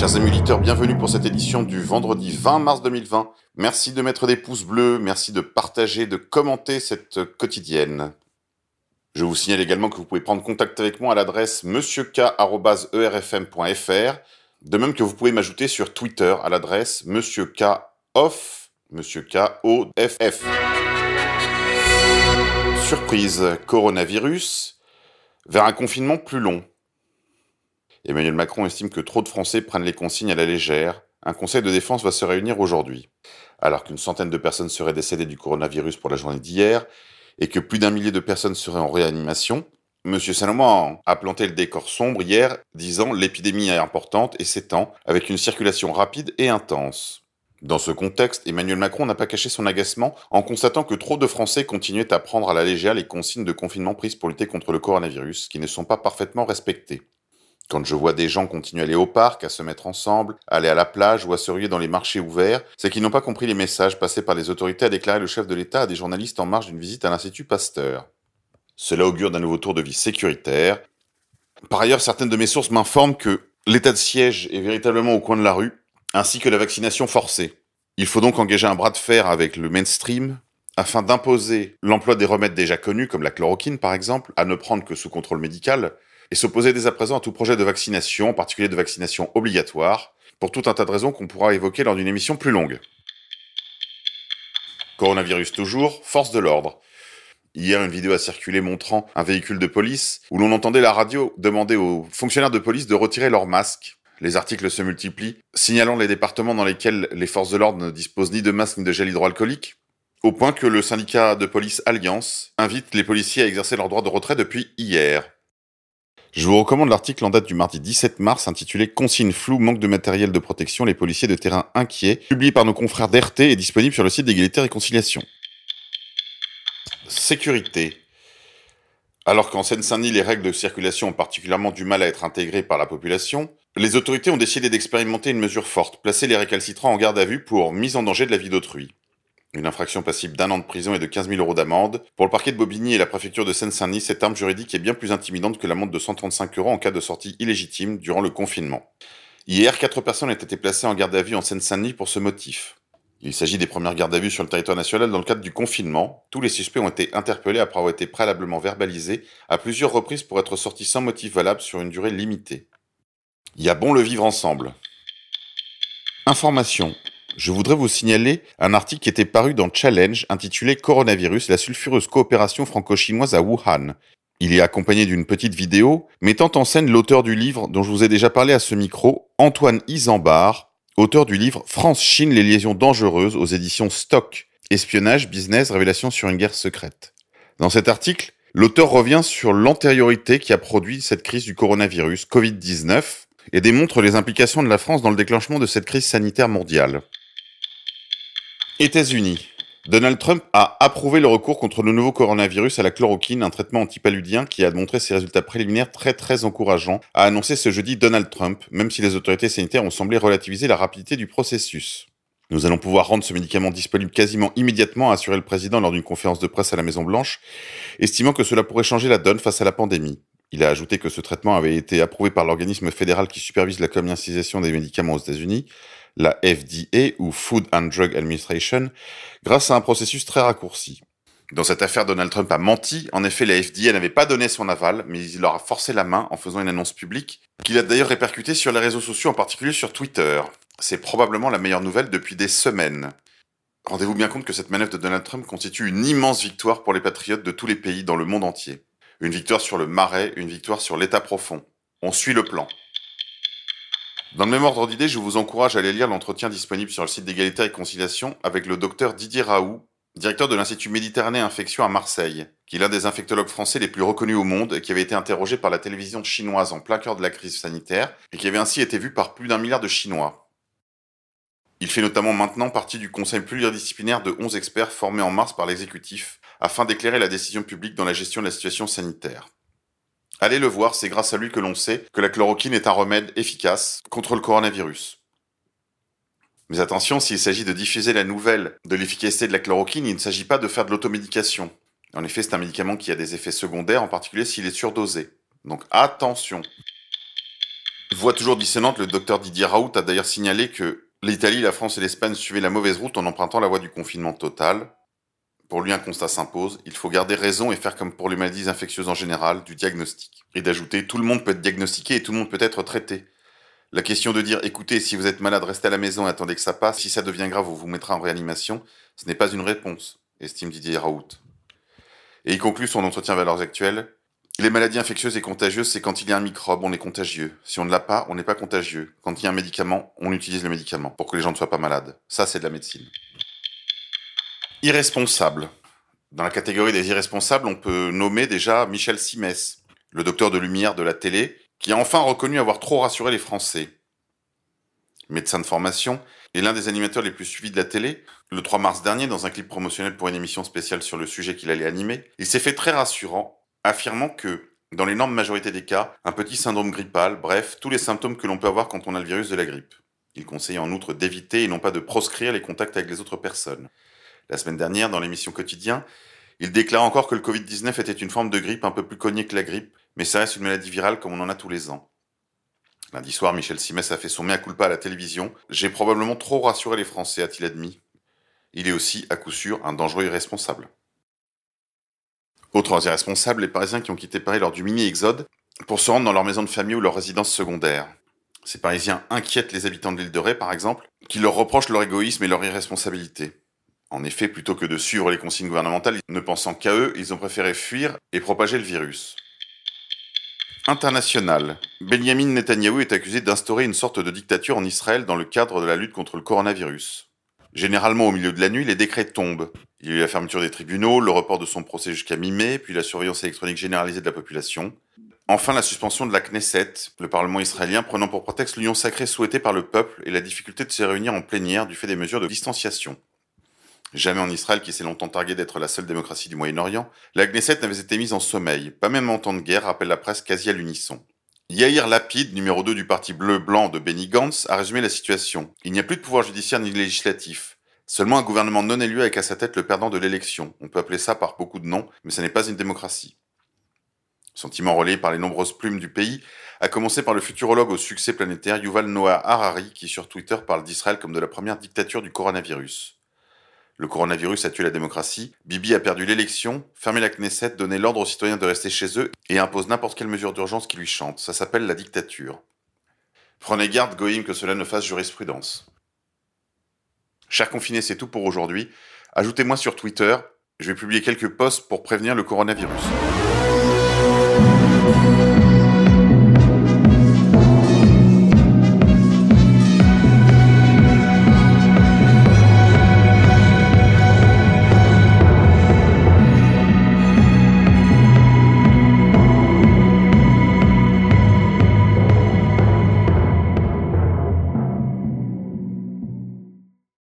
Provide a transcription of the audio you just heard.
Chers amis auditeurs, bienvenue pour cette édition du vendredi 20 mars 2020. Merci de mettre des pouces bleus, merci de partager, de commenter cette quotidienne. Je vous signale également que vous pouvez prendre contact avec moi à l'adresse monsieurk.erfm.fr, de même que vous pouvez m'ajouter sur Twitter à l'adresse monsieurkoff, monsieur Surprise, coronavirus, vers un confinement plus long. Emmanuel Macron estime que trop de Français prennent les consignes à la légère. Un conseil de défense va se réunir aujourd'hui. Alors qu'une centaine de personnes seraient décédées du coronavirus pour la journée d'hier et que plus d'un millier de personnes seraient en réanimation, M. Salomon a planté le décor sombre hier, disant l'épidémie est importante et s'étend avec une circulation rapide et intense. Dans ce contexte, Emmanuel Macron n'a pas caché son agacement en constatant que trop de Français continuaient à prendre à la légère les consignes de confinement prises pour lutter contre le coronavirus, qui ne sont pas parfaitement respectées. Quand je vois des gens continuer à aller au parc, à se mettre ensemble, à aller à la plage ou à se ruer dans les marchés ouverts, c'est qu'ils n'ont pas compris les messages passés par les autorités, a déclaré le chef de l'État à des journalistes en marge d'une visite à l'Institut Pasteur. Cela augure d'un nouveau tour de vie sécuritaire. Par ailleurs, certaines de mes sources m'informent que l'état de siège est véritablement au coin de la rue, ainsi que la vaccination forcée. Il faut donc engager un bras de fer avec le mainstream afin d'imposer l'emploi des remèdes déjà connus, comme la chloroquine par exemple, à ne prendre que sous contrôle médical, et s'opposer dès à présent à tout projet de vaccination, en particulier de vaccination obligatoire, pour tout un tas de raisons qu'on pourra évoquer lors d'une émission plus longue. Coronavirus toujours, force de l'ordre. Hier, une vidéo a circulé montrant un véhicule de police où l'on entendait la radio demander aux fonctionnaires de police de retirer leurs masques. Les articles se multiplient, signalant les départements dans lesquels les forces de l'ordre ne disposent ni de masques ni de gel hydroalcoolique, au point que le syndicat de police Alliance invite les policiers à exercer leur droit de retrait depuis hier. Je vous recommande l'article en date du mardi 17 mars intitulé Consignes floues, manque de matériel de protection, les policiers de terrain inquiets, publié par nos confrères d'RT et disponible sur le site d'égalité et réconciliation. Sécurité. Alors qu'en Seine-Saint-Denis, les règles de circulation ont particulièrement du mal à être intégrées par la population, les autorités ont décidé d'expérimenter une mesure forte, placer les récalcitrants en garde à vue pour mise en danger de la vie d'autrui. Une infraction passible d'un an de prison et de 15 000 euros d'amende. Pour le parquet de Bobigny et la préfecture de Seine-Saint-Denis, cette arme juridique est bien plus intimidante que l'amende de 135 euros en cas de sortie illégitime durant le confinement. Hier, quatre personnes ont été placées en garde à vue en Seine-Saint-Denis pour ce motif. Il s'agit des premières gardes à vue sur le territoire national dans le cadre du confinement. Tous les suspects ont été interpellés après avoir été préalablement verbalisés à plusieurs reprises pour être sortis sans motif valable sur une durée limitée. Il y a bon le vivre ensemble. Information je voudrais vous signaler un article qui était paru dans Challenge intitulé Coronavirus, la sulfureuse coopération franco-chinoise à Wuhan. Il est accompagné d'une petite vidéo mettant en scène l'auteur du livre dont je vous ai déjà parlé à ce micro, Antoine Isambard, auteur du livre France-Chine, les liaisons dangereuses aux éditions Stock, espionnage, business, révélation sur une guerre secrète. Dans cet article, l'auteur revient sur l'antériorité qui a produit cette crise du coronavirus Covid-19 et démontre les implications de la France dans le déclenchement de cette crise sanitaire mondiale. États-Unis. Donald Trump a approuvé le recours contre le nouveau coronavirus à la chloroquine, un traitement antipaludien qui a montré ses résultats préliminaires très très encourageants, a annoncé ce jeudi Donald Trump, même si les autorités sanitaires ont semblé relativiser la rapidité du processus. Nous allons pouvoir rendre ce médicament disponible quasiment immédiatement, a assuré le président lors d'une conférence de presse à la Maison Blanche, estimant que cela pourrait changer la donne face à la pandémie. Il a ajouté que ce traitement avait été approuvé par l'organisme fédéral qui supervise la commercialisation des médicaments aux États-Unis, la FDA ou Food and Drug Administration, grâce à un processus très raccourci. Dans cette affaire, Donald Trump a menti. En effet, la FDA n'avait pas donné son aval, mais il leur a forcé la main en faisant une annonce publique, qu'il a d'ailleurs répercutée sur les réseaux sociaux, en particulier sur Twitter. C'est probablement la meilleure nouvelle depuis des semaines. Rendez-vous bien compte que cette manœuvre de Donald Trump constitue une immense victoire pour les patriotes de tous les pays dans le monde entier. Une victoire sur le marais, une victoire sur l'état profond. On suit le plan. Dans le même ordre d'idée, je vous encourage à aller lire l'entretien disponible sur le site d'égalité et conciliation avec le docteur Didier Raoult, directeur de l'Institut Méditerranée Infection à Marseille, qui est l'un des infectologues français les plus reconnus au monde et qui avait été interrogé par la télévision chinoise en plein cœur de la crise sanitaire et qui avait ainsi été vu par plus d'un milliard de Chinois. Il fait notamment maintenant partie du conseil pluridisciplinaire de 11 experts formés en mars par l'exécutif afin d'éclairer la décision publique dans la gestion de la situation sanitaire. Allez le voir, c'est grâce à lui que l'on sait que la chloroquine est un remède efficace contre le coronavirus. Mais attention, s'il s'agit de diffuser la nouvelle de l'efficacité de la chloroquine, il ne s'agit pas de faire de l'automédication. En effet, c'est un médicament qui a des effets secondaires, en particulier s'il est surdosé. Donc attention. Voix toujours dissonante, le docteur Didier Raoult a d'ailleurs signalé que l'Italie, la France et l'Espagne suivaient la mauvaise route en empruntant la voie du confinement total. Pour lui, un constat s'impose. Il faut garder raison et faire comme pour les maladies infectieuses en général, du diagnostic. Et d'ajouter, tout le monde peut être diagnostiqué et tout le monde peut être traité. La question de dire, écoutez, si vous êtes malade, restez à la maison et attendez que ça passe. Si ça devient grave, on vous mettra en réanimation. Ce n'est pas une réponse, estime Didier Raoult. Et il conclut son entretien Valeurs Actuelles. Les maladies infectieuses et contagieuses, c'est quand il y a un microbe, on est contagieux. Si on ne l'a pas, on n'est pas contagieux. Quand il y a un médicament, on utilise le médicament pour que les gens ne soient pas malades. Ça, c'est de la médecine. Irresponsable. Dans la catégorie des irresponsables, on peut nommer déjà Michel Simès, le docteur de lumière de la télé, qui a enfin reconnu avoir trop rassuré les Français. Médecin de formation et l'un des animateurs les plus suivis de la télé, le 3 mars dernier, dans un clip promotionnel pour une émission spéciale sur le sujet qu'il allait animer, il s'est fait très rassurant affirmant que, dans l'énorme majorité des cas, un petit syndrome grippal, bref, tous les symptômes que l'on peut avoir quand on a le virus de la grippe. Il conseille en outre d'éviter et non pas de proscrire les contacts avec les autres personnes. La semaine dernière, dans l'émission Quotidien, il déclare encore que le Covid-19 était une forme de grippe un peu plus cognée que la grippe, mais ça reste une maladie virale comme on en a tous les ans. Lundi soir, Michel Simès a fait son mea culpa à la télévision. J'ai probablement trop rassuré les Français, a-t-il admis. Il est aussi, à coup sûr, un dangereux irresponsable. Autres irresponsables, les Parisiens qui ont quitté Paris lors du mini-exode pour se rendre dans leur maison de famille ou leur résidence secondaire. Ces Parisiens inquiètent les habitants de l'île de Ré, par exemple, qui leur reprochent leur égoïsme et leur irresponsabilité. En effet, plutôt que de suivre les consignes gouvernementales, ne pensant qu'à eux, ils ont préféré fuir et propager le virus. International. Benjamin Netanyahou est accusé d'instaurer une sorte de dictature en Israël dans le cadre de la lutte contre le coronavirus. Généralement, au milieu de la nuit, les décrets tombent. Il y a eu la fermeture des tribunaux, le report de son procès jusqu'à mi-mai, puis la surveillance électronique généralisée de la population. Enfin, la suspension de la Knesset, le Parlement israélien prenant pour prétexte l'union sacrée souhaitée par le peuple et la difficulté de se réunir en plénière du fait des mesures de distanciation. Jamais en Israël, qui s'est longtemps targué d'être la seule démocratie du Moyen-Orient, la Knesset n'avait été mise en sommeil, pas même en temps de guerre, rappelle la presse quasi à l'unisson. Yair Lapid, numéro 2 du parti bleu-blanc de Benny Gantz, a résumé la situation. Il n'y a plus de pouvoir judiciaire ni législatif. Seulement un gouvernement non élu avec à sa tête le perdant de l'élection. On peut appeler ça par beaucoup de noms, mais ce n'est pas une démocratie. Sentiment relayé par les nombreuses plumes du pays, a commencé par le futurologue au succès planétaire Yuval Noah Harari, qui sur Twitter parle d'Israël comme de la première dictature du coronavirus. Le coronavirus a tué la démocratie, Bibi a perdu l'élection, fermé la Knesset, donné l'ordre aux citoyens de rester chez eux et impose n'importe quelle mesure d'urgence qui lui chante. Ça s'appelle la dictature. Prenez garde, Goïm, que cela ne fasse jurisprudence. Chers confinés, c'est tout pour aujourd'hui. Ajoutez-moi sur Twitter, je vais publier quelques posts pour prévenir le coronavirus.